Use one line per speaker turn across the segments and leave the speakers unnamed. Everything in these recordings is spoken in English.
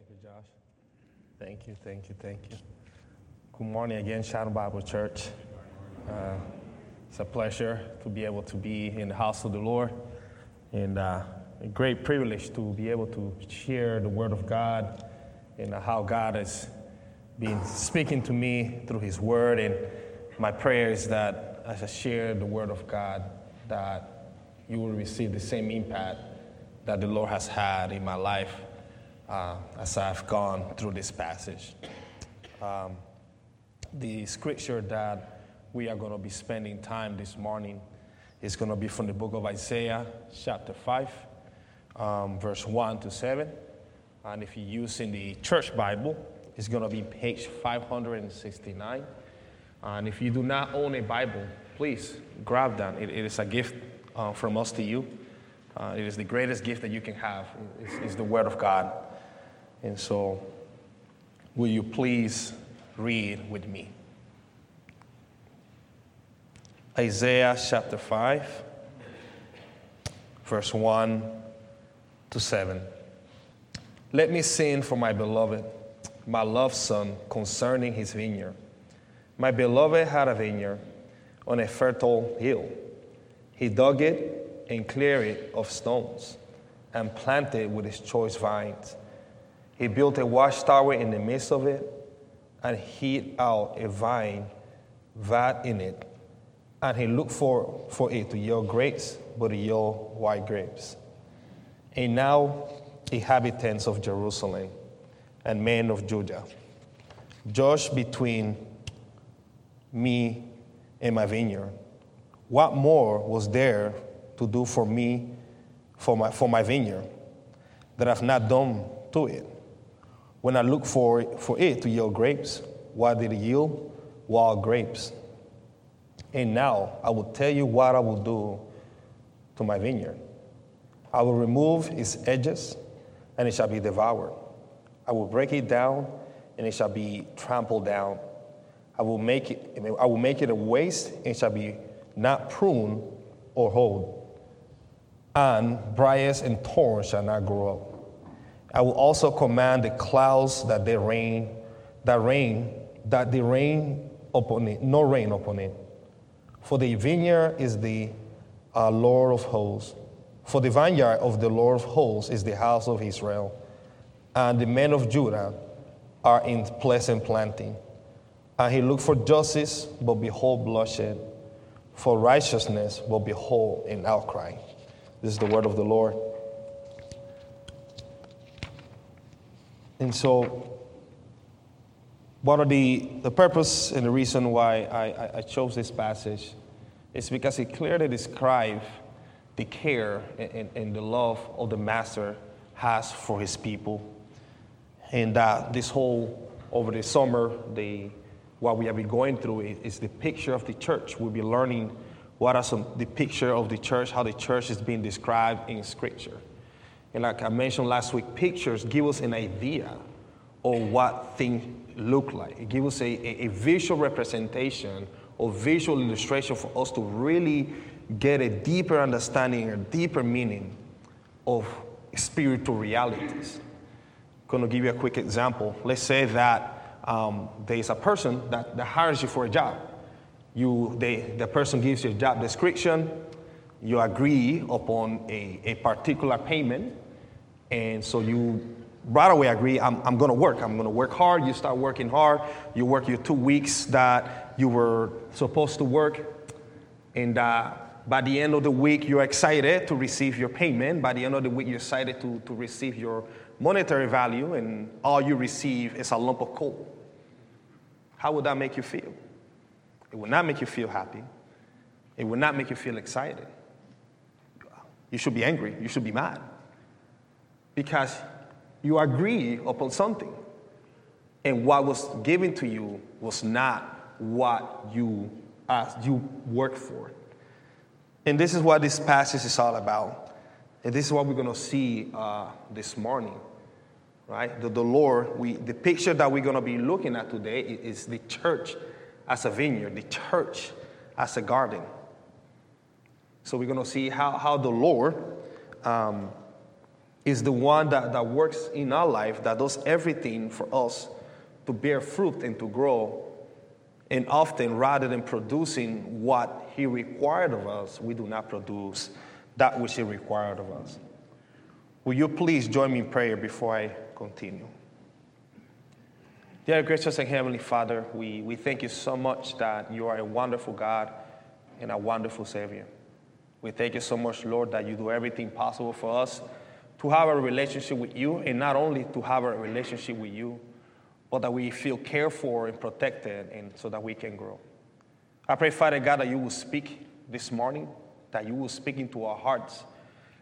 Thank you, Josh. Thank you, thank you, thank you. Good morning again, Shadow Bible Church. Uh, it's a pleasure to be able to be in the house of the Lord, and uh, a great privilege to be able to share the Word of God and how God has been speaking to me through His Word. And my prayer is that as I share the Word of God, that you will receive the same impact that the Lord has had in my life uh, as I've gone through this passage. Um, the scripture that we are going to be spending time this morning is going to be from the book of Isaiah, chapter 5, um, verse 1 to 7. And if you're using the church Bible, it's going to be page 569. And if you do not own a Bible, please grab that. it, it is a gift uh, from us to you. Uh, it is the greatest gift that you can have, It's the Word of God. And so, will you please read with me? Isaiah chapter 5, verse 1 to 7. Let me sing for my beloved, my loved son, concerning his vineyard. My beloved had a vineyard on a fertile hill. He dug it and cleared it of stones and planted with his choice vines. He built a watchtower in the midst of it and hid out a vine vat in it. And he looked for, for it to yield grapes, but it yield white grapes. And now, inhabitants of Jerusalem and men of Judah, judge between me and my vineyard. What more was there to do for me, for my, for my vineyard, that I've not done to it? When I looked for, for it to yield grapes, what did it yield? Wild grapes. And now I will tell you what I will do to my vineyard. I will remove its edges, and it shall be devoured. I will break it down, and it shall be trampled down. I will make it, I will make it a waste, and it shall be not pruned or hold. And briars and thorns shall not grow up. I will also command the clouds that they rain, that rain, that they rain upon it, no rain upon it. For the vineyard is the uh, Lord of hosts. For the vineyard of the Lord of hosts is the house of Israel. And the men of Judah are in pleasant planting. And he looked for justice, but behold, bloodshed. For righteousness, but behold, an outcry. This is the word of the Lord. And so, what are the, the purpose and the reason why I, I chose this passage is because it clearly describes the care and, and, the love of the Master has for his people. And that this whole, over the summer, the, what we have been going through is, is the picture of the church. We'll be learning what are some, the picture of the church, how the church is being described in Scripture. And like I mentioned last week, pictures give us an idea of what things look like. It gives us a, a, a visual representation or visual illustration for us to really get a deeper understanding, a deeper meaning of spiritual realities. I'm going to give you a quick example. Let's say that um, there is a person that, that hires you for a job. You, they, the person gives you a job description, you agree upon a, a particular payment, and so you right away agree, I'm, I'm gonna work. I'm gonna work hard. You start working hard. You work your two weeks that you were supposed to work. And uh, by the end of the week, you're excited to receive your payment. By the end of the week, you're excited to, to receive your monetary value, and all you receive is a lump of coal. How would that make you feel? It would not make you feel happy. It would not make you feel excited. You should be angry. You should be mad because you agree upon something. And what was given to you was not what you, uh, you worked for. And this is what this passage is all about. And this is what we're going to see uh, this morning. Right? The, the Lord, we, the picture that we're going to be looking at today is the church as a vineyard, the church as a garden. So we're going to see how, how the Lord um, is the one that, that works in our life, that does everything for us to bear fruit and to grow. And often, rather than producing what He required of us, we do not produce that which He required of us. Will you please join me in prayer before I continue? Dear gracious and Heavenly Father, we, we thank you so much that you are a wonderful God and a wonderful Savior. We thank you so much, Lord, that you do everything possible for us to have a relationship with you, and not only to have a relationship with you, but that we feel cared for and protected, and so that we can grow. I pray, Father God, that you will speak this morning, that you will speak into our hearts.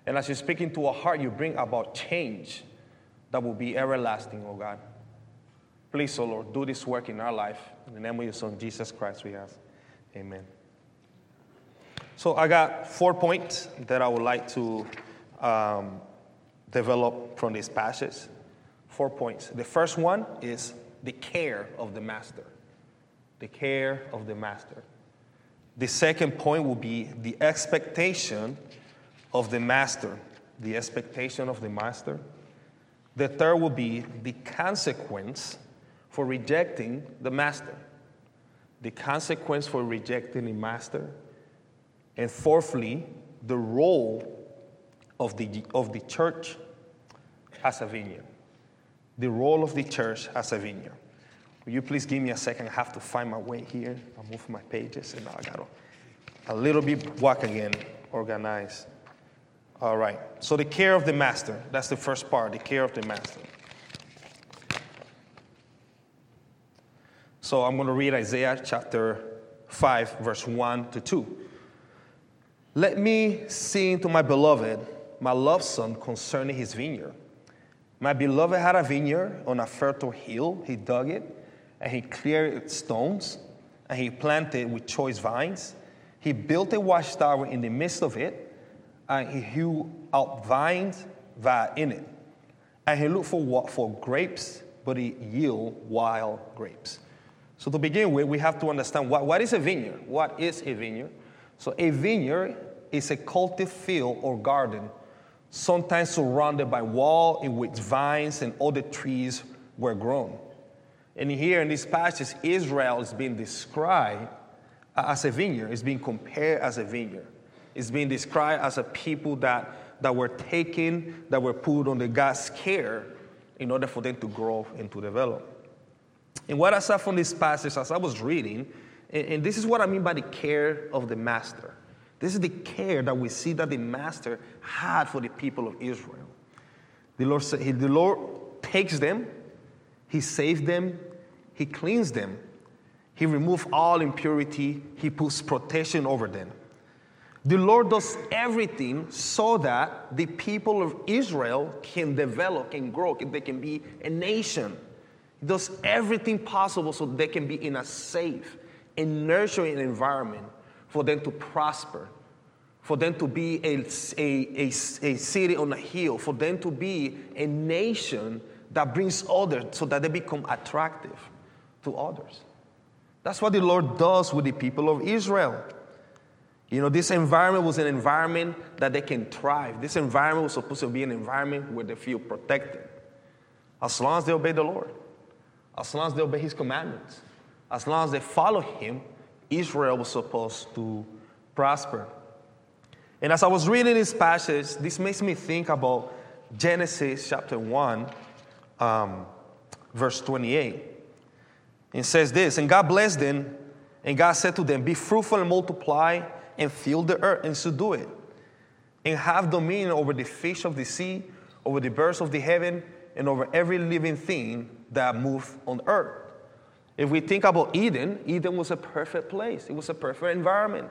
And as you speak into our heart, you bring about change that will be everlasting, oh God. Please, oh Lord, do this work in our life. In the name of your Son, Jesus Christ, we ask. Amen. So I got four points that I would like to um, develop from this passage. Four points. The first one is the care of the master. The care of the master. The second point will be the expectation of the master. The expectation of the master. The third will be the consequence for rejecting the master. The consequence for rejecting the master. And fourthly, the role of the, of the church as a vineyard. The role of the church as a vineyard. Will you please give me a second? I have to find my way here. I'll move my pages and I got a little bit walk again, organized. All right. So the care of the master. That's the first part, the care of the master. So I'm going to read Isaiah chapter 5, verse 1 to 2. Let me sing to my beloved, my loved son, concerning his vineyard. My beloved had a vineyard on a fertile hill. He dug it, and he cleared its stones, and he planted with choice vines. He built a watchtower in the midst of it, and he hewed out vines in it. And he looked for, for grapes, but he yielded wild grapes. So to begin with, we have to understand what, what is a vineyard? What is a vineyard? So a vineyard is a cultivated field or garden, sometimes surrounded by wall in which vines and other trees were grown. And here in this passage, Israel is being described as a vineyard. It's being compared as a vineyard. It's being described as a people that, that were taken, that were put under God's care in order for them to grow and to develop. And what I saw from this passage as I was reading, and, and this is what I mean by the care of the master. This is the care that we see that the master had for the people of Israel. The Lord, the Lord takes them, He saves them, He cleans them, He removes all impurity, He puts protection over them. The Lord does everything so that the people of Israel can develop, can grow, they can be a nation. He does everything possible so they can be in a safe and nurturing environment for them to prosper, for them to be a, a, a, a city on a hill, for them to be a nation that brings others so that they become attractive to others. That's what the Lord does with the people of Israel. You know, this environment was an environment that they can thrive. This environment was supposed to be an environment where they feel protected, as long as they obey the Lord, as long as they obey His commandments, as long as they follow Him, Israel was supposed to prosper. And as I was reading this passage, this makes me think about Genesis chapter 1, um, verse 28. It says this And God blessed them, and God said to them, Be fruitful and multiply, and fill the earth, and subdue it, and have dominion over the fish of the sea, over the birds of the heaven, and over every living thing that moves on earth. If we think about Eden, Eden was a perfect place, it was a perfect environment.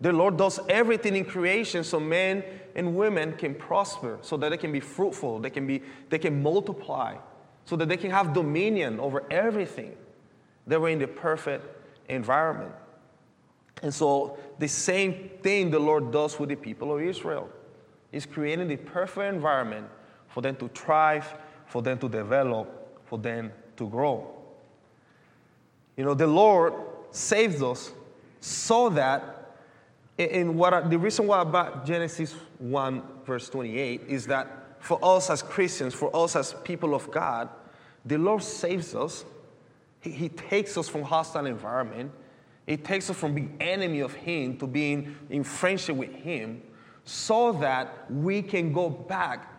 The Lord does everything in creation so men and women can prosper, so that they can be fruitful, they can, be, they can multiply, so that they can have dominion over everything. They were in the perfect environment. And so, the same thing the Lord does with the people of Israel. He's creating the perfect environment for them to thrive, for them to develop, for them to grow. You know, the Lord saved us so that, in what I, the reason why about Genesis 1, verse 28, is that for us as Christians, for us as people of God, the Lord saves us. He, he takes us from hostile environment. He takes us from being enemy of Him to being in friendship with Him so that we can go back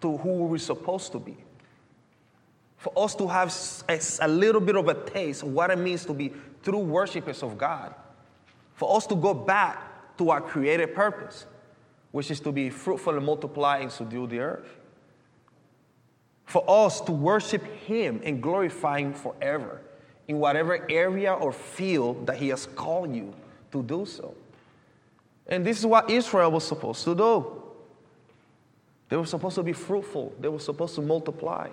to who we're supposed to be. For us to have a, little bit of a taste of what it means to be true worshipers of God. For us to go back to our created purpose, which is to be fruitful and multiply and subdue the earth. For us to worship Him and glorify Him forever in whatever area or field that He has called you to do so. And this is what Israel was supposed to do. They were supposed to be fruitful, they were supposed to multiply,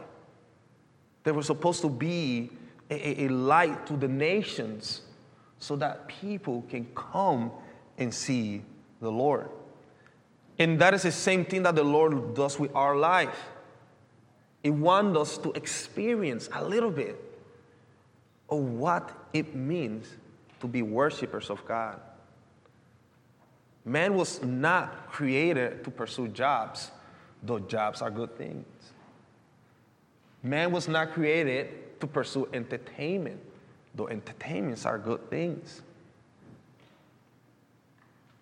they were supposed to be a, a, light to the nations so that people can come and see the Lord. And that is the same thing that the Lord does with our life. He wants us to experience a little bit of what it means to be worshipers of God. Man was not created to pursue jobs, though jobs are good things. Man was not created to pursue entertainment, though entertainments are good things.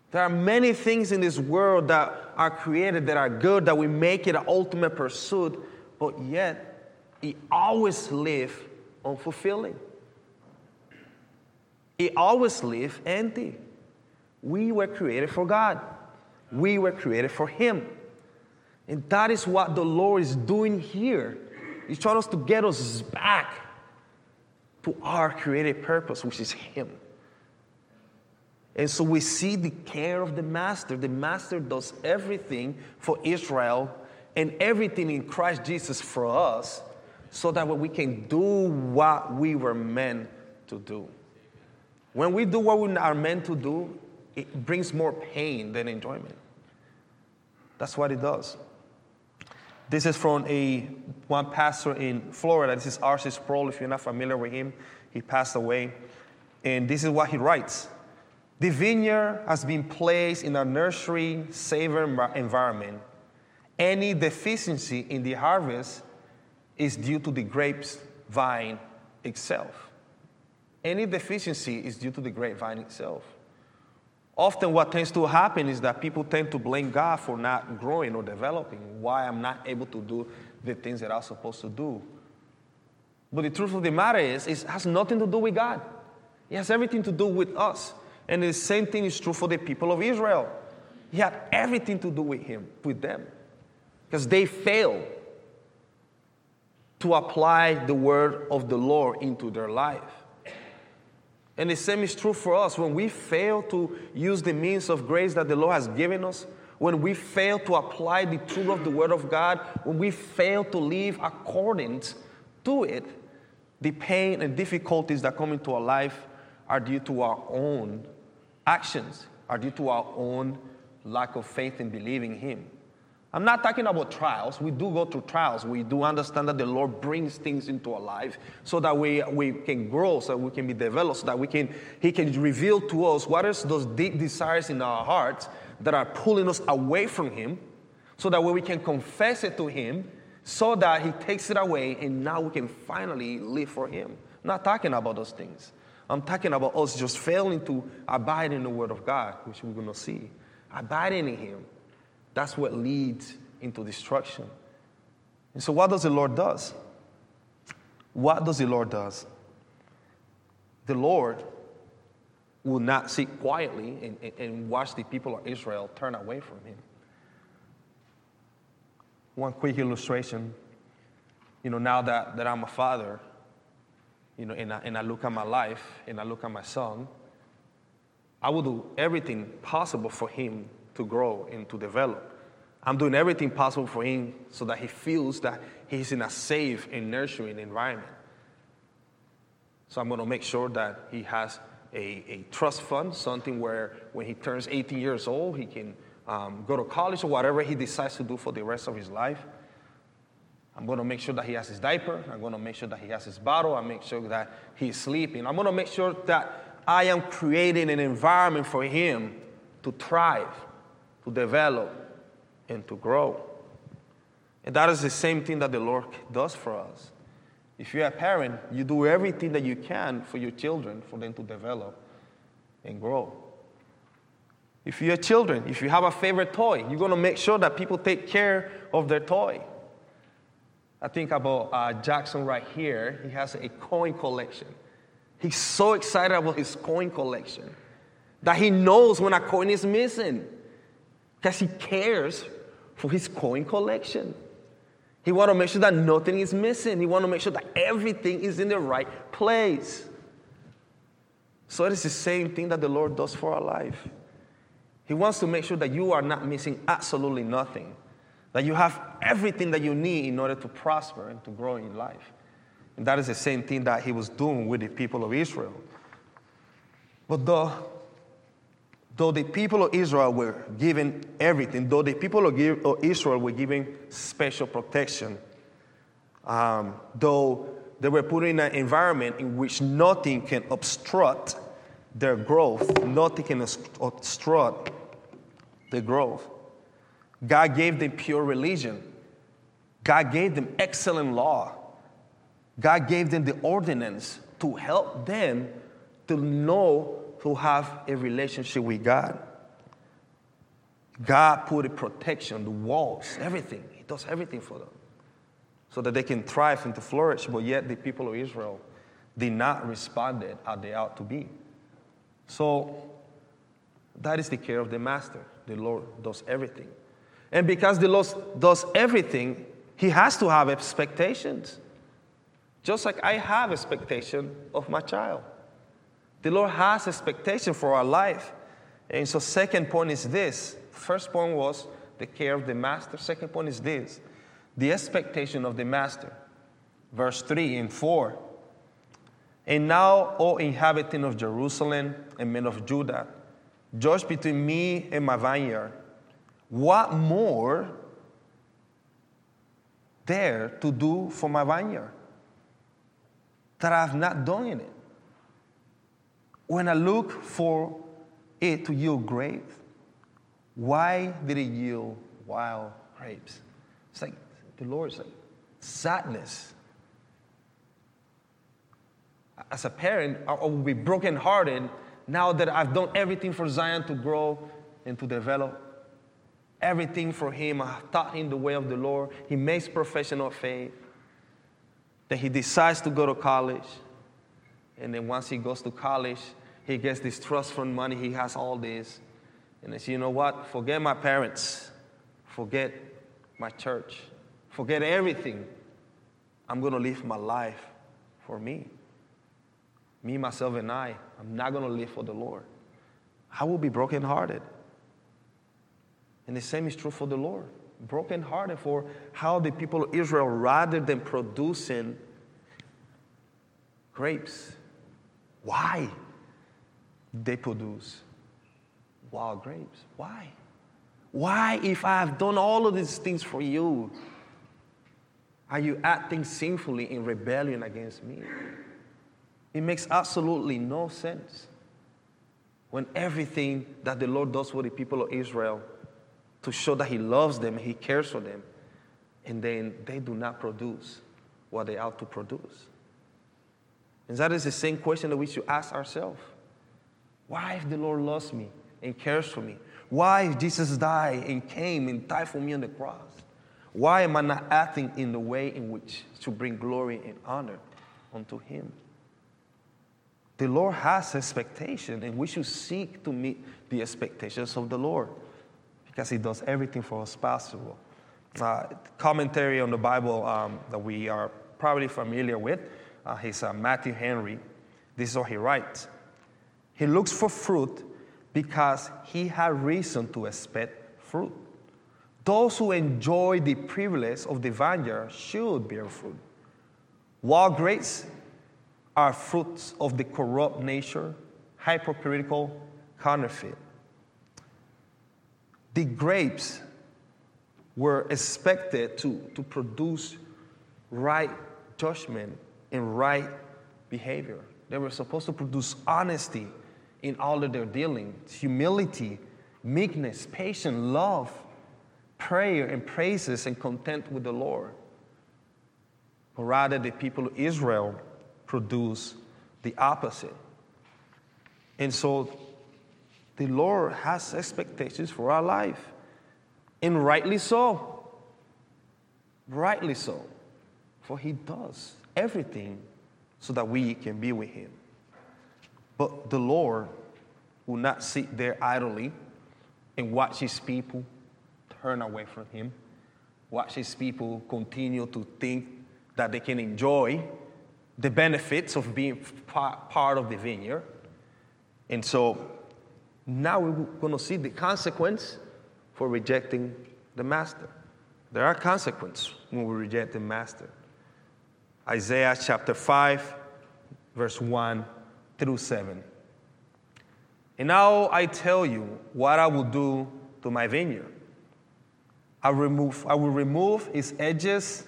There are many things in this world that are created that are good, that we make it an ultimate pursuit, but yet it always live unfulfilling. It always live empty. We were created for God. We were created for Him. And that is what the Lord is doing here. He's trying us to get us back to our created purpose, which is Him. And so we see the care of the Master. The Master does everything for Israel and everything in Christ Jesus for us so that we can do what we were meant to do. When we do what we are meant to do, it brings more pain than enjoyment. That's what it does. This is from a one pastor in Florida. This is R.C. Sproul. If you're not familiar with him, he passed away. And this is what he writes The vineyard has been placed in a nursery saver environment. Any deficiency in the harvest is due to the grapes vine itself. Any deficiency is due to the grapevine itself. Often, what tends to happen is that people tend to blame God for not growing or developing, why I'm not able to do the things that I'm supposed to do. But the truth of the matter is, it has nothing to do with God, it has everything to do with us. And the same thing is true for the people of Israel. He had everything to do with him, with them, because they failed to apply the word of the Lord into their life. And the same is true for us. When we fail to use the means of grace that the Lord has given us, when we fail to apply the truth of the Word of God, when we fail to live according to it, the pain and difficulties that come into our life are due to our own actions, are due to our own lack of faith in believing Him. I'm not talking about trials. We do go through trials. We do understand that the Lord brings things into our life so that we, we can grow, so we can be developed, so that we can, He can reveal to us what is those deep desires in our hearts that are pulling us away from Him, so that we can confess it to Him, so that He takes it away, and now we can finally live for Him. I'm not talking about those things. I'm talking about us just failing to abide in the Word of God, which we're going to see. Abiding in Him that's what leads into destruction. And so what does the Lord does? What does the Lord does? The Lord will not sit quietly and, and, and watch the people of Israel turn away from him. One quick illustration, you know, now that, that I'm a father, you know, and I, and I look at my life and I look at my son, I will do everything possible for him to grow and to develop. I'm doing everything possible for him so that he feels that he's in a safe and nurturing environment. So I'm going to make sure that he has a, a trust fund, something where when he turns 18 years old, he can um, go to college or whatever he decides to do for the rest of his life. I'm going to make sure that he has his diaper. I'm going to make sure that he has his bottle. I make sure that he's sleeping. I'm going to make sure that I am creating an environment for him to thrive to develop and to grow. And that is the same thing that the Lord does for us. If you're a parent, you do everything that you can for your children, for them to develop and grow. If you're children, if you have a favorite toy, you're going to make sure that people take care of their toy. I think about uh, Jackson right here. He has a coin collection. He's so excited about his coin collection that he knows when a coin is missing because he cares for his coin collection. He want to make sure that nothing is missing. He want to make sure that everything is in the right place. So it is the same thing that the Lord does for our life. He wants to make sure that you are not missing absolutely nothing, that you have everything that you need in order to prosper and to grow in life. And that is the same thing that he was doing with the people of Israel. But though, though the people of Israel were given everything, though the people of Israel were given special protection, um, though they were put in an environment in which nothing can obstruct their growth, nothing can obstruct their growth. God gave them pure religion. God gave them excellent law. God gave them the ordinance to help them to know to have a relationship with God. God put a protection, the walls, everything. He does everything for them so that they can thrive and to flourish. But yet the people of Israel did not respond as they ought to be. So that is the care of the master. The Lord does everything. And because the Lord does everything, he has to have expectations. Just like I have expectation of my child. The Lord has expectation for our life. And so second point is this. First point was the care of the master. Second point is this. The expectation of the master. Verse 3 and 4. And now, O inhabitant of Jerusalem and men of Judah, judge between me and my vineyard. What more there to do for my vineyard? that I have not done in it. When I look for it to yield grapes, why did it yield wild grapes? It's like the Lord's like sadness. As a parent, I will be brokenhearted now that I've done everything for Zion to grow and to develop. Everything for him. I taught him the way of the Lord. He makes profession of faith that he decides to go to college. And then once he goes to college, he gets this trust fund money, he has all this. And I say, you know what? Forget my parents, forget my church, forget everything. I'm going to live my life for me. Me, myself, and I. I'm not going to live for the Lord. I will be brokenhearted. And the same is true for the Lord brokenhearted for how the people of Israel, rather than producing grapes, why they produce wild grapes? Why? Why, if I have done all of these things for you, are you acting sinfully in rebellion against me? It makes absolutely no sense when everything that the Lord does for the people of Israel to show that He loves them, He cares for them, and then they do not produce what they ought to produce. And that is the same question that we should ask ourselves. Why, if the Lord loves me and cares for me, why, if Jesus died and came and died for me on the cross, why am I not acting in the way in which to bring glory and honor unto Him? The Lord has expectation, and we should seek to meet the expectations of the Lord because he does everything for us possible. Uh, commentary on the Bible um, that we are probably familiar with uh, is uh, Matthew Henry. This is what he writes He looks for fruit because he had reason to expect fruit. Those who enjoy the privilege of the vineyard should bear fruit. Wild grapes are fruits of the corrupt nature, hypocritical, counterfeit the grapes were expected to, to produce right judgment and right behavior. They were supposed to produce honesty in all of their dealings, humility, meekness, patience, love. prayer and praises and content with the Lord. But rather, the people of Israel produce the opposite. And so, the Lord has expectations for our life, and rightly so. Rightly so. For He does everything so that we can be with Him. But the Lord will not sit there idly and watch His people turn away from Him, watch His people continue to think that they can enjoy the benefits of being part of the vineyard. And so now we're going to see the consequence for rejecting the master. There are consequences when we reject the master. Isaiah chapter 5, verse 1 through 7. And now I tell you what I will do to my vineyard. I, remove, I will remove its edges,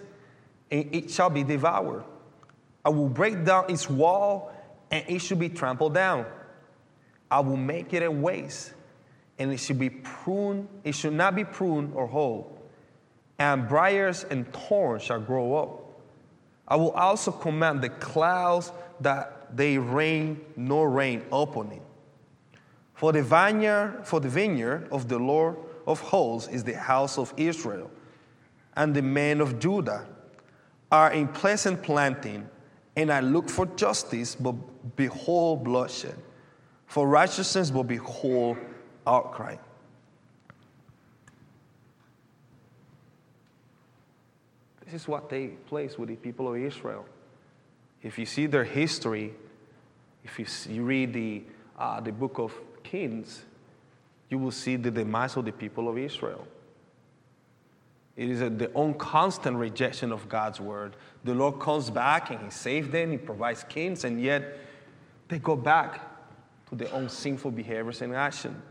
and it shall be devoured. I will break down its wall, and it shall be trampled down. I will make it a waste, and it should be pruned, it should not be pruned or whole. And briars and thorns shall grow up. I will also command the clouds that they rain no rain upon it. For the vineyard, for the vineyard of the Lord of hosts is the house of Israel, and the men of Judah are in pleasant planting, and I look for justice, but behold bloodshed, for righteousness, but behold outcry. This is what takes place with the people of Israel. If you see their history, if you, see, you read the, uh, the book of Kings, you will see the demise of the people of Israel. It is a, the unconstant rejection of God's word. The Lord comes back and He saves them, He provides kings, and yet they go back to their own sinful behaviors and action.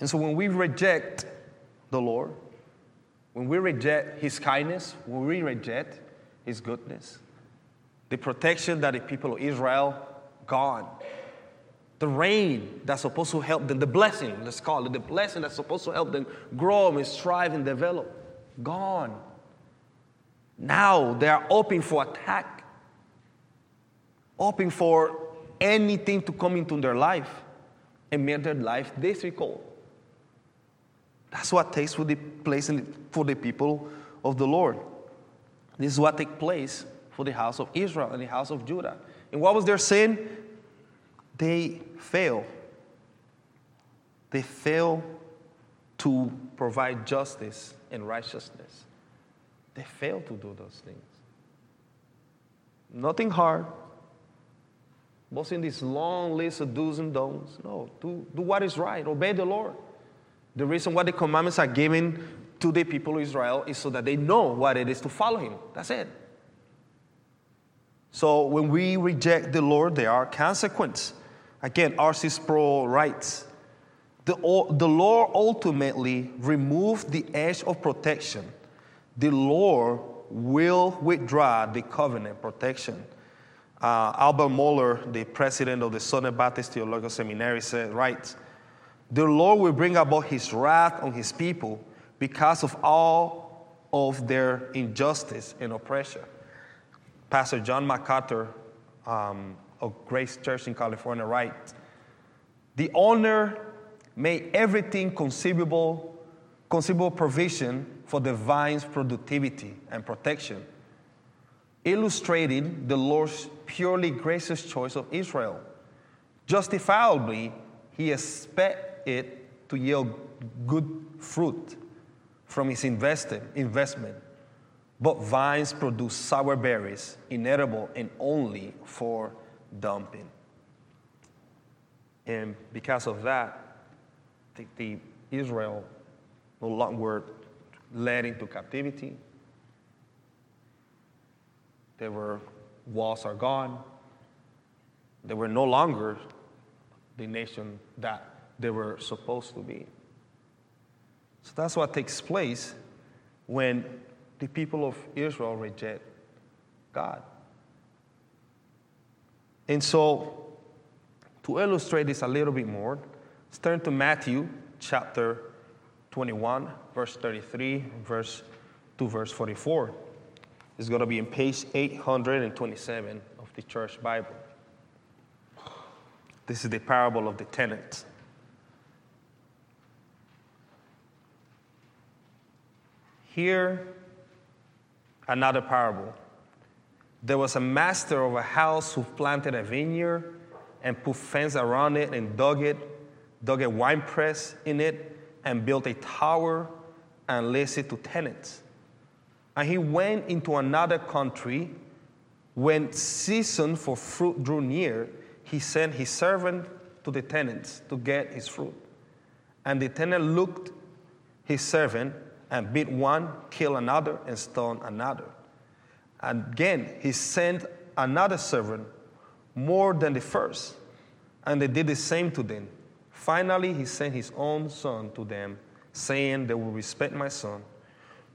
And so when we reject the Lord, when we reject His kindness, when we reject His goodness, the protection that the people of Israel gone the rain that's supposed to help them, the blessing, let's call it, the blessing that's supposed to help them grow and strive and develop, gone. Now they are open for attack, open for anything to come into their life and make their life difficult. That's what takes for the place for the people of the Lord. This is what takes place for the house of Israel and the house of Judah. And what was their sin? they fail. They fail to provide justice and righteousness. They fail to do those things. Nothing hard. What's in this long list of do's and don'ts? No, do, do what is right, obey the Lord. The reason why the commandments are given to the people of Israel is so that they know what it is to follow Him. That's it. So when we reject the Lord, there are consequences. Again, R.C. Sproul writes the, the Lord ultimately removed the edge of protection. The Lord will withdraw the covenant protection. Uh, Albert Mohler, the president of the Southern Baptist Theological Seminary, said, writes, The Lord will bring about his wrath on his people because of all of their injustice and oppression. Pastor John MacArthur um, of Grace Church in California writes The owner made everything conceivable, conceivable provision for the vine's productivity and protection, illustrating the Lord's purely gracious choice of Israel. Justifiably, he expected it to yield good fruit from his invested, investment. But vines produce sour berries, inedible and only for dumping. And because of that, the, the Israel no longer were led into captivity. Their were walls are gone. They were no longer the nation that they were supposed to be. So that's what takes place when the people of Israel reject God. And so, to illustrate this a little bit more, let's turn to Matthew chapter 21, verse 33, verse to verse 44. It's going to be in page 827 of the church Bible. This is the parable of the tenants. Here, another parable. There was a master of a house who planted a vineyard and put fence around it and dug it, dug a wine press in it, and built a tower and leased it to tenants. And he went into another country. When season for fruit drew near, he sent his servant to the tenants to get his fruit. And the tenant looked his servant and beat one, kill another, and stone another. And Again, he sent another servant more than the first, and they did the same to them. Finally, he sent his own son to them, saying, They will respect my son.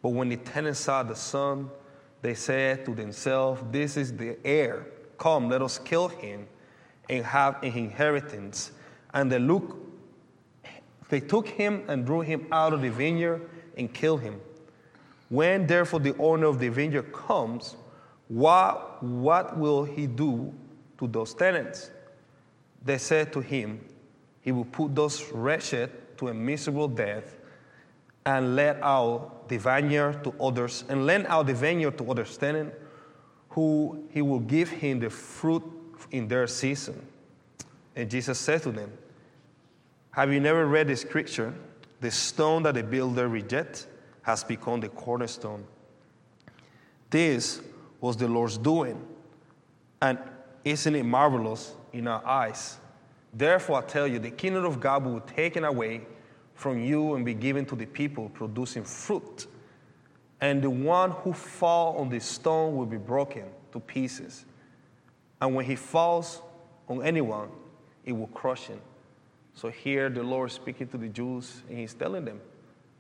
But when the tenants saw the son, they said to themselves, This is the heir. Come, let us kill him and have an inheritance. And they look, they took him and drew him out of the vineyard and kill him. When therefore the owner of the vineyard comes, what, what will he do to those tenants? They said to him, He will put those wretched to a miserable death and let out the vineyard to others, and lend out the vineyard to others tenants, who he will give him the fruit in their season. And Jesus said to them, Have you never read the scripture? The stone that the builder rejected has become the cornerstone. This was the Lord's doing, and isn't it marvelous in our eyes? Therefore, I tell you, the kingdom of God will be taken away from you and be given to the people producing fruit. And the one who falls on the stone will be broken to pieces. And when he falls on anyone, it will crush him. So here the Lord speaking to the Jews, and he's telling them,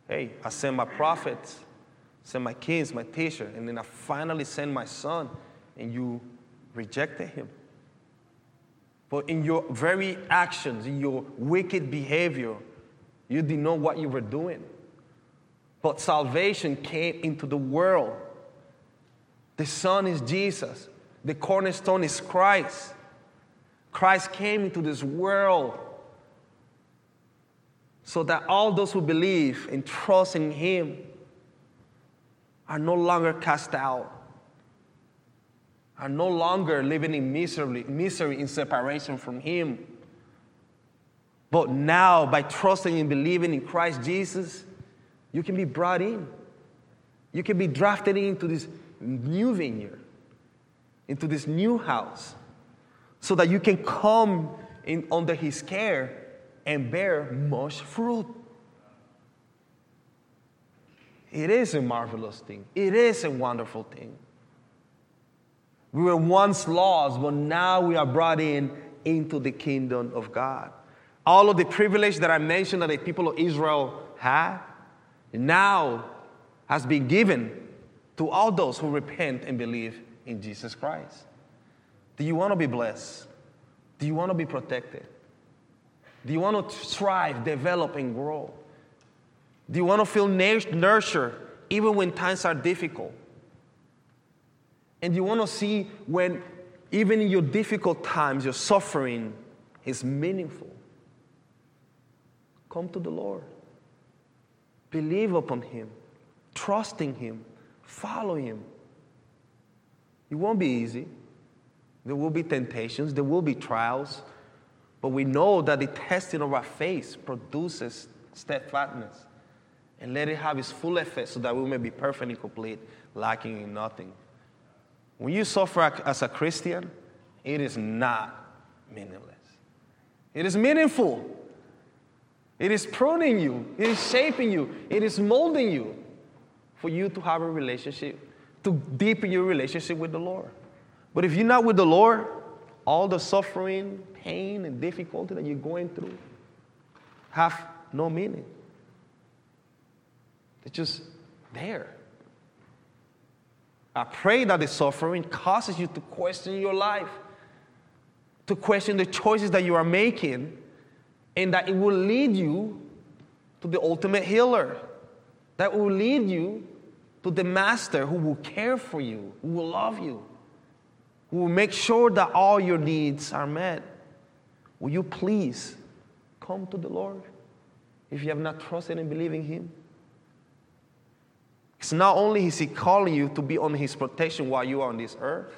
Hey, I sent my prophets, sent my kings, my teacher, and then I finally sent my son, and you rejected him. But in your very actions, in your wicked behavior, you didn't know what you were doing. But salvation came into the world. The Son is Jesus, the cornerstone is Christ. Christ came into this world so that all those who believe and trust in Him are no longer cast out, are no longer living in misery, misery in separation from Him. But now, by trusting and believing in Christ Jesus, you can be brought in. You can be drafted into this new vineyard, into this new house so that you can come in under his care and bear much fruit. It is a marvelous thing. It is a wonderful thing. We were once lost, but now we are brought in into the kingdom of God. All of the privilege that I mentioned that the people of Israel had now has been given to all those who repent and believe in Jesus Christ. Do you want to be blessed? Do you want to be protected? Do you want to thrive, develop, and grow? Do you want to feel nurtured even when times are difficult? And do you want to see when, even in your difficult times, your suffering is meaningful? Come to the Lord. Believe upon Him. Trust in Him. Follow Him. It won't be easy. There will be temptations, there will be trials, but we know that the testing of our faith produces steadfastness. And let it have its full effect so that we may be perfect and complete, lacking in nothing. When you suffer as a Christian, it is not meaningless. It is meaningful. It is pruning you, it is shaping you, it is molding you for you to have a relationship, to deepen your relationship with the Lord. But if you're not with the Lord, all the suffering, pain, and difficulty that you're going through have no meaning. They're just there. I pray that the suffering causes you to question your life, to question the choices that you are making, and that it will lead you to the ultimate healer that will lead you to the master who will care for you, who will love you, who will make sure that all your needs are met. Will you please come to the Lord if you have not trusted and believed in Him? It's not only is He calling you to be on His protection while you are on this earth,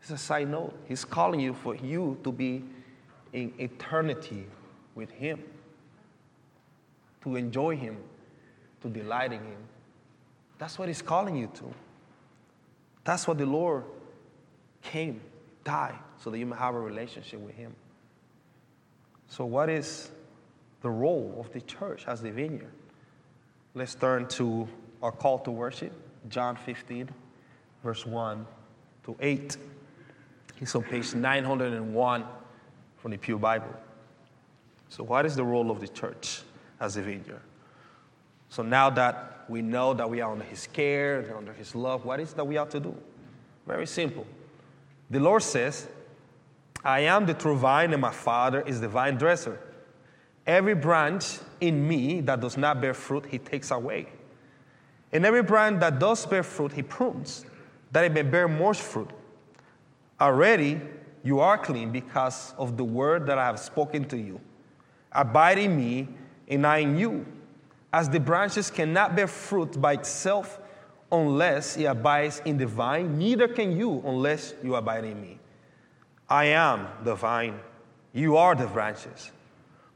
it's a side note. He's calling you for you to be in eternity with Him, to enjoy Him, to delight in Him. That's what He's calling you to. That's what the Lord came, died, so that you may have a relationship with Him. So, what is the role of the church as the vineyard? Let's turn to our call to worship, John 15, verse 1 to 8. It's on page 901 from the Pew Bible. So, what is the role of the church as a vineyard? So, now that we know that we are under His care and under His love, what is that we ought to do? Very simple. The Lord says, I am the true vine, and my Father is the vine dresser. Every branch in me that does not bear fruit, He takes away. And every branch that does bear fruit, He prunes, that it may bear more fruit. Already you are clean because of the word that I have spoken to you. Abide in me, and I in you. As the branches cannot bear fruit by itself unless it abides in the vine, neither can you unless you abide in me. I am the vine, you are the branches.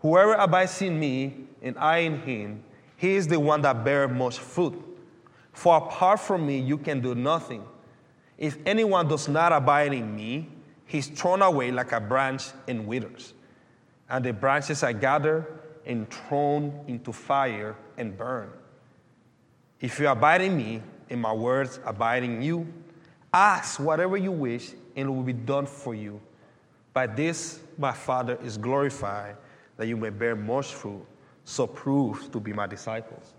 Whoever abides in me and I in him, he is the one that bears most fruit. For apart from me, you can do nothing. If anyone does not abide in me, he's thrown away like a branch and withers. And the branches are gathered and thrown into fire and burned. If you abide in me, and my words abide in you, ask whatever you wish, and it will be done for you. By this, my Father is glorified, that you may bear much fruit, so prove to be my disciples.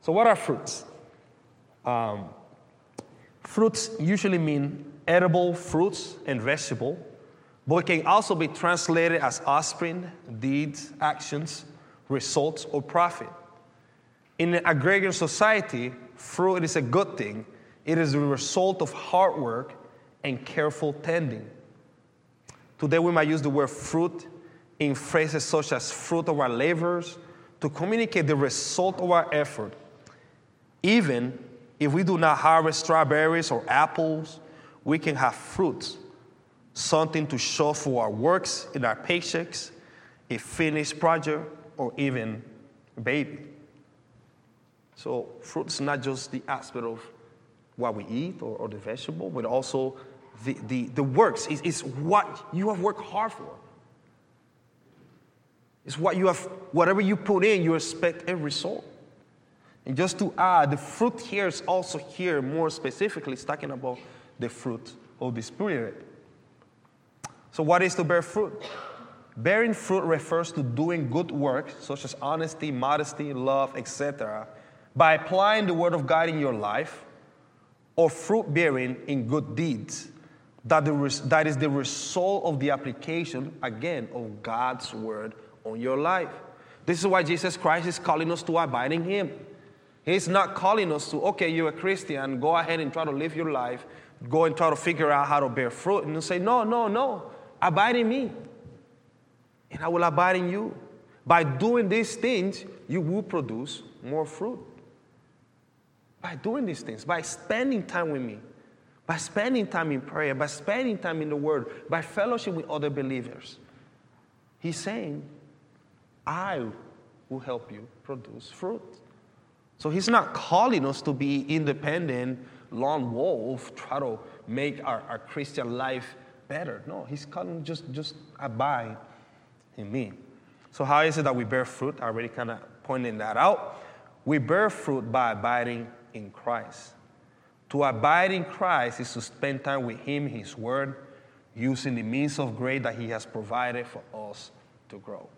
So, what are fruits? Um, fruits usually mean edible fruits and vegetable, but it can also be translated as offspring, deeds, actions, results, or profit. In an agrarian society, fruit is a good thing. It is the result of hard work and careful tending. Today, we might use the word fruit in phrases such as fruit of our labors to communicate the result of our effort. Even if we do not harvest strawberries or apples, we can have fruits, something to show for our works in our paychecks, a finished project, or even a baby. So, fruit is not just the aspect of what we eat or, or the vegetable, but also the, the, the works. It's, it's what you have worked hard for. It's what you have, whatever you put in, you expect a result. And just to add, the fruit here is also here more specifically, it's talking about the fruit of the Spirit. So, what is to bear fruit? Bearing fruit refers to doing good work, such as honesty, modesty, love, etc., by applying the Word of God in your life, or fruit bearing in good deeds. That, the that is the result of the application, again, of God's Word on your life. This is why Jesus Christ is calling us to abide in Him. He's not calling us to, okay, you're a Christian, go ahead and try to live your life, go and try to figure out how to bear fruit. And say, no, no, no, abide in me, and I will abide in you. By doing these things, you will produce more fruit. By doing these things, by spending time with me, by spending time in prayer, by spending time in the Word, by fellowship with other believers. He's saying, I will help you produce fruit. So he's not calling us to be independent, lone wolf, try to make our, our Christian life better. No, he's calling just, just abide in me. So how is it that we bear fruit? I already kind of pointed that out. We bear fruit by abiding in Christ. To abide in Christ is to spend time with Him, His Word, using the means of grace that He has provided for us to grow.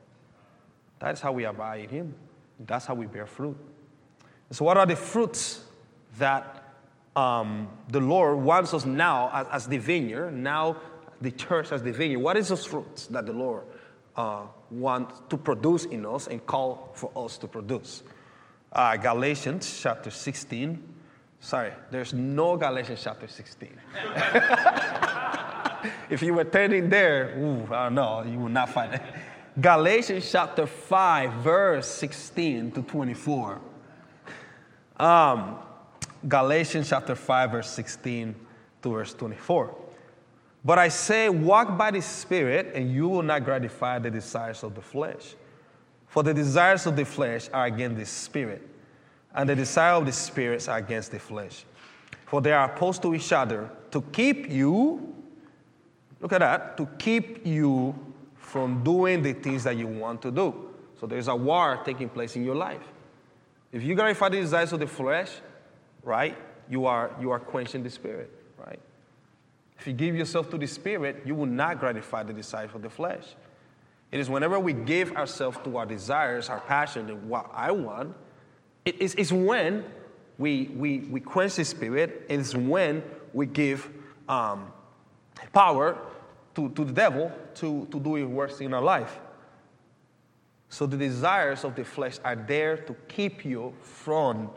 That's how we abide in Him. That's how we bear fruit. So, what are the fruits that um, the Lord wants us now as, as, the vineyard, now the church as the vineyard? What is those fruits that the Lord uh, wants to produce in us and call for us to produce. Uh, Galatians chapter 16. Sorry, there's no Galatians chapter 16. if you were turning there, ooh, I don't know, you will not find it. Galatians chapter 5, verse 16 to 24. Um, Galatians chapter 5, verse 16 to verse 24. But I say, walk by the Spirit, and you will not gratify the desires of the flesh. For the desires of the flesh are against the Spirit, and the desire of the spirits are against the flesh. For they are opposed to each other to keep you, look at that, to keep you from doing the things that you want to do. So there's a war taking place in your life. If you gratify the desires of the flesh, right, you are, you are quenching the spirit, right? If you give yourself to the spirit, you will not gratify the desires of the flesh. It is whenever we give ourselves to our desires, our passion, and what I want, it is it's when we, we, we quench the spirit, and it is when we give um, power to, to the devil to, to do his work in our life. So the desires of the flesh are there to keep you from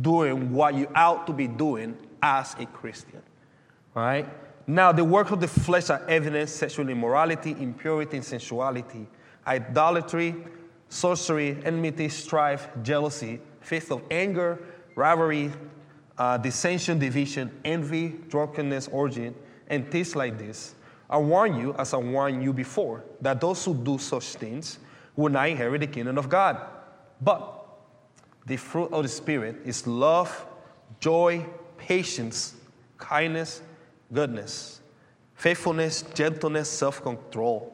doing what you ought to be doing as a Christian. Right? Now, the work of the flesh are evident sexual immorality, impurity, and sensuality, idolatry, sorcery, enmity, strife, jealousy, faith of anger, rivalry, uh, dissension, division, envy, drunkenness, orgy, and things like this. I warn you, as I warned you before, that those who do such things will not inherit the kingdom of God. But the fruit of the Spirit is love, joy, patience, kindness, goodness, faithfulness, gentleness, self-control.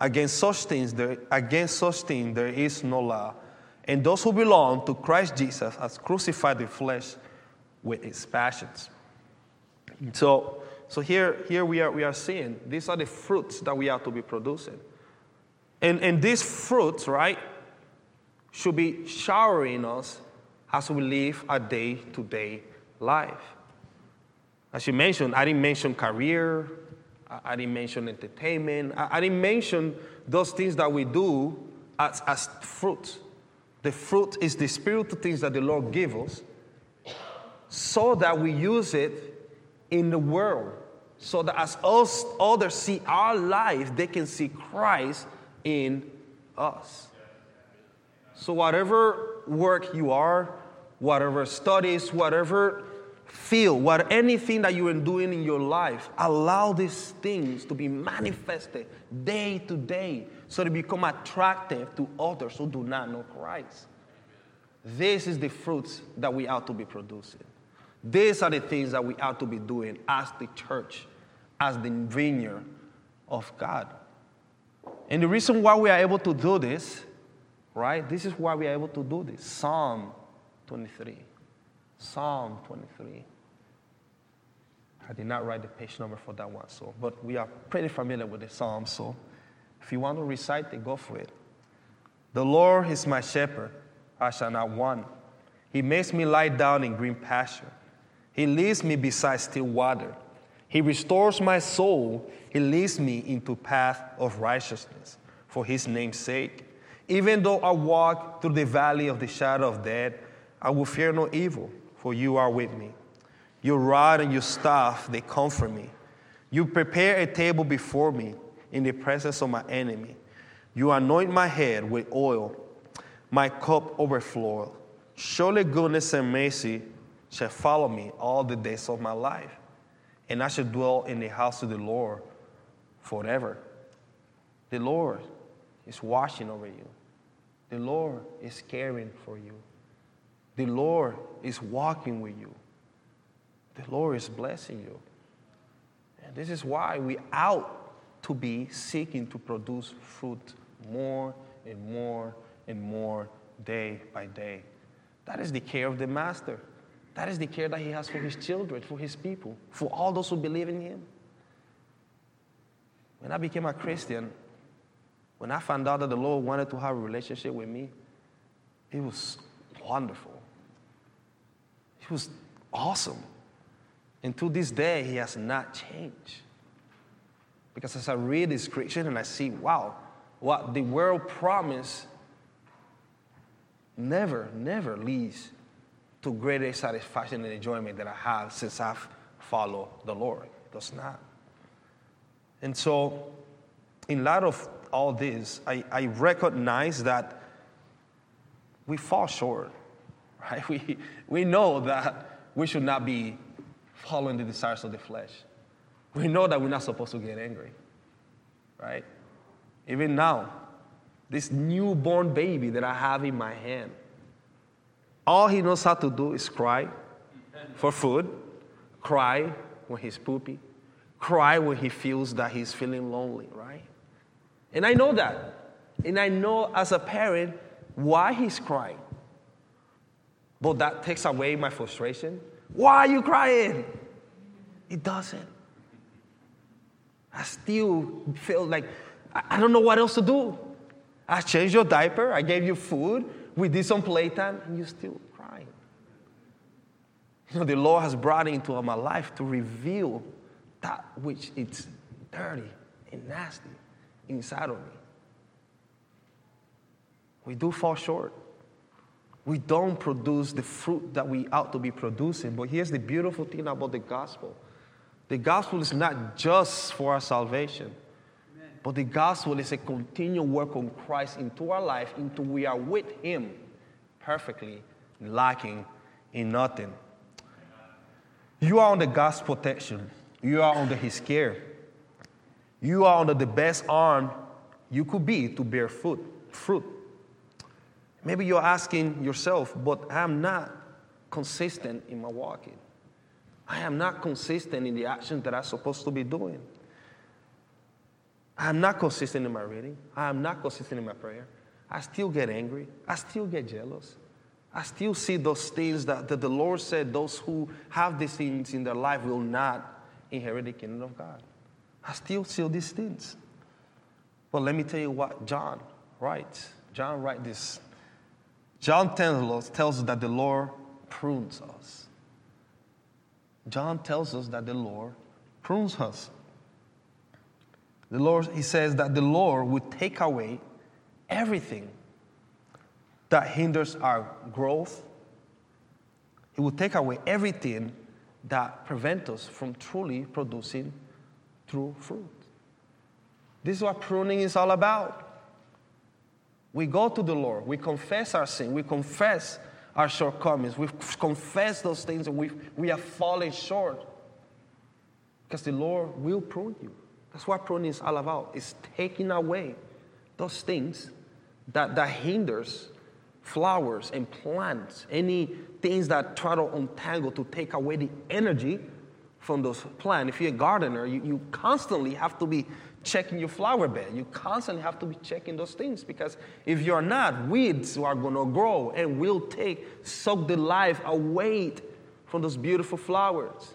Against such things, there, against such things there is no law. And those who belong to Christ Jesus has crucified the flesh with its passions. So, so here, here we, are, we are seeing these are the fruits that we are to be producing. And, and these fruits, right, should be showering us as we live a day to day life. As you mentioned, I didn't mention career, I didn't mention entertainment, I didn't mention those things that we do as, as fruit. The fruit is the spiritual things that the Lord gives us so that we use it in the world. So that as us, others see our life, they can see Christ in us. So, whatever work you are, whatever studies, whatever field, what anything that you are doing in your life, allow these things to be manifested day to day so they become attractive to others who do not know Christ. This is the fruits that we ought to be producing. These are the things that we ought to be doing as the church, as the vineyard of God. And the reason why we are able to do this, right? This is why we are able to do this. Psalm 23. Psalm 23. I did not write the page number for that one, so but we are pretty familiar with the psalm, so if you want to recite it, go for it. The Lord is my shepherd, I shall not want. He makes me lie down in green pasture. He leads me beside still water. He restores my soul. He leads me into path of righteousness for his name's sake. Even though I walk through the valley of the shadow of death, I will fear no evil, for you are with me. Your rod and your staff, they comfort me. You prepare a table before me in the presence of my enemy. You anoint my head with oil. My cup overflows. Surely goodness and mercy shall follow me all the days of my life and I shall dwell in the house of the Lord forever. The Lord is watching over you. The Lord is caring for you. The Lord is walking with you. The Lord is blessing you. And this is why we out to be seeking to produce fruit more and more and more day by day. That is the care of the master. That is the care that He has for His children, for His people, for all those who believe in Him. When I became a Christian, when I found out that the Lord wanted to have a relationship with me, it was wonderful. It was awesome. And to this day, He has not changed. Because as I read the scripture and I see, wow, what the world promised never, never leads to greater satisfaction and enjoyment that I have since I've followed the Lord. It does not. And so, in light of all this, I, I recognize that we fall short, right? We, we know that we should not be following the desires of the flesh. We know that we're not supposed to get angry, right? Even now, this newborn baby that I have in my hand, all he knows how to do is cry for food, cry when he's poopy, cry when he feels that he's feeling lonely, right? And I know that. And I know as a parent why he's crying. But that takes away my frustration. Why are you crying? It doesn't. I still feel like I don't know what else to do. I changed your diaper, I gave you food, we did some playtime, and you're still crying. You know, the Lord has brought into my life to reveal that which is dirty and nasty inside of me. We do fall short. We don't produce the fruit that we ought to be producing. But here's the beautiful thing about the gospel the gospel is not just for our salvation, but the gospel is a continual work on Christ into our life, into we are with Him perfectly, lacking in nothing. You are under God's protection. You are under His care. You are under the best arm you could be to bear fruit. fruit. Maybe you're asking yourself, but I'm not consistent in my walking. I am not consistent in the actions that I'm supposed to be doing. I am not consistent in my reading. I am not consistent in my prayer. I still get angry. I still get jealous. I still see those things that, that the Lord said those who have these things in their life will not inherit the kingdom of God. I still see these things. But let me tell you what John writes. John writes this. John tells us, tells us that the Lord prunes us. John tells us that the Lord prunes us. The Lord, he says that the Lord would take away everything that hinders our growth. He will take away everything that prevents us from truly producing true fruit. This is what pruning is all about. We go to the Lord, we confess our sin, we confess our shortcomings, we confess those things and we, we are falling short. Because the Lord will prune you. That's what pruning is all about. It's taking away those things that, that hinders flowers and plants, any things that try to untangle to take away the energy from those plants. If you're a gardener, you, you constantly have to be checking your flower bed. You constantly have to be checking those things because if you're not, weeds are going to grow and will take, suck the life away from those beautiful flowers.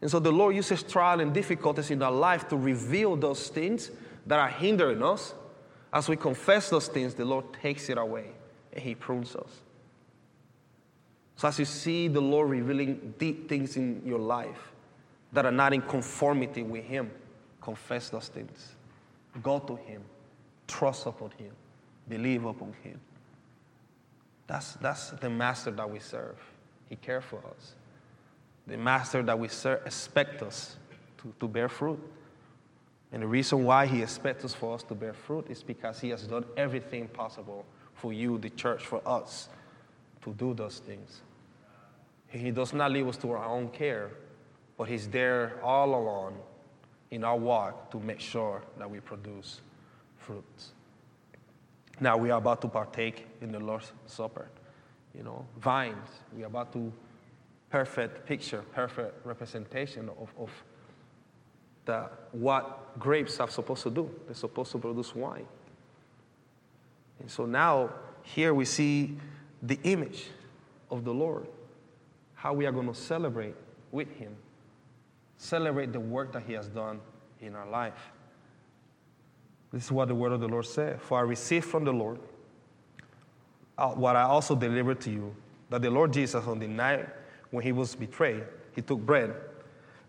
And so the Lord uses trial and difficulties in our life to reveal those things that are hindering us. As we confess those things, the Lord takes it away and He prunes us. So, as you see the Lord revealing deep things in your life that are not in conformity with Him, confess those things. Go to Him, trust upon Him, believe upon Him. That's, that's the master that we serve. He cares for us. The master that we serve expects us to, to bear fruit. And the reason why He expects us for us to bear fruit is because He has done everything possible for you, the church, for us to do those things. He does not leave us to our own care, but He's there all along in our walk to make sure that we produce fruits. Now we are about to partake in the Lord's Supper. You know, vines. We are about to perfect picture, perfect representation of, of the, what grapes are supposed to do. They're supposed to produce wine. And so now here we see the image of the Lord how we are going to celebrate with Him, celebrate the work that He has done in our life. This is what the word of the Lord said. For I received from the Lord uh, what I also delivered to you that the Lord Jesus, on the night when he was betrayed, he took bread,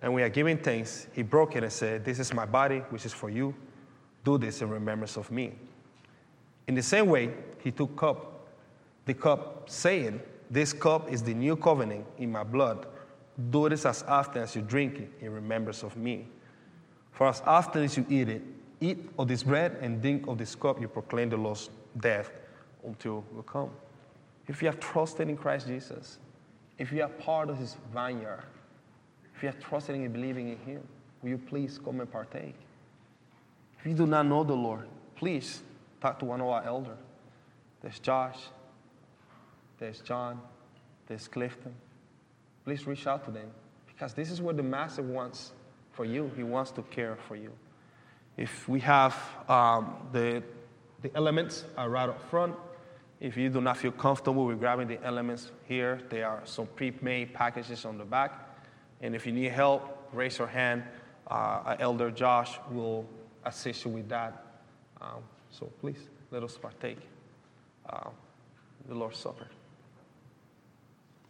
and we are giving thanks. He broke it and said, This is my body, which is for you. Do this in remembrance of me. In the same way, he took cup, the cup, saying, This cup is the new covenant in my blood. Do this as often as you drink it in remembrance of me. For as often as you eat it, eat of this bread and drink of this cup, you proclaim the Lord's death until will come. If you have trusted in Christ Jesus, if you are part of his vineyard, if you are trusting and believing in him, will you please come and partake? If you do not know the Lord, please talk to one of our elders. There's Josh, there's John, there's Clifton. Please reach out to them because this is what the Master wants for you. He wants to care for you. If we have um, the, the elements are right up front, if you do not feel comfortable with grabbing the elements here, there are some pre-made packages on the back. And if you need help, raise your hand. Uh, Elder Josh will assist you with that. Um, so please, let us partake uh, the Lord's Supper.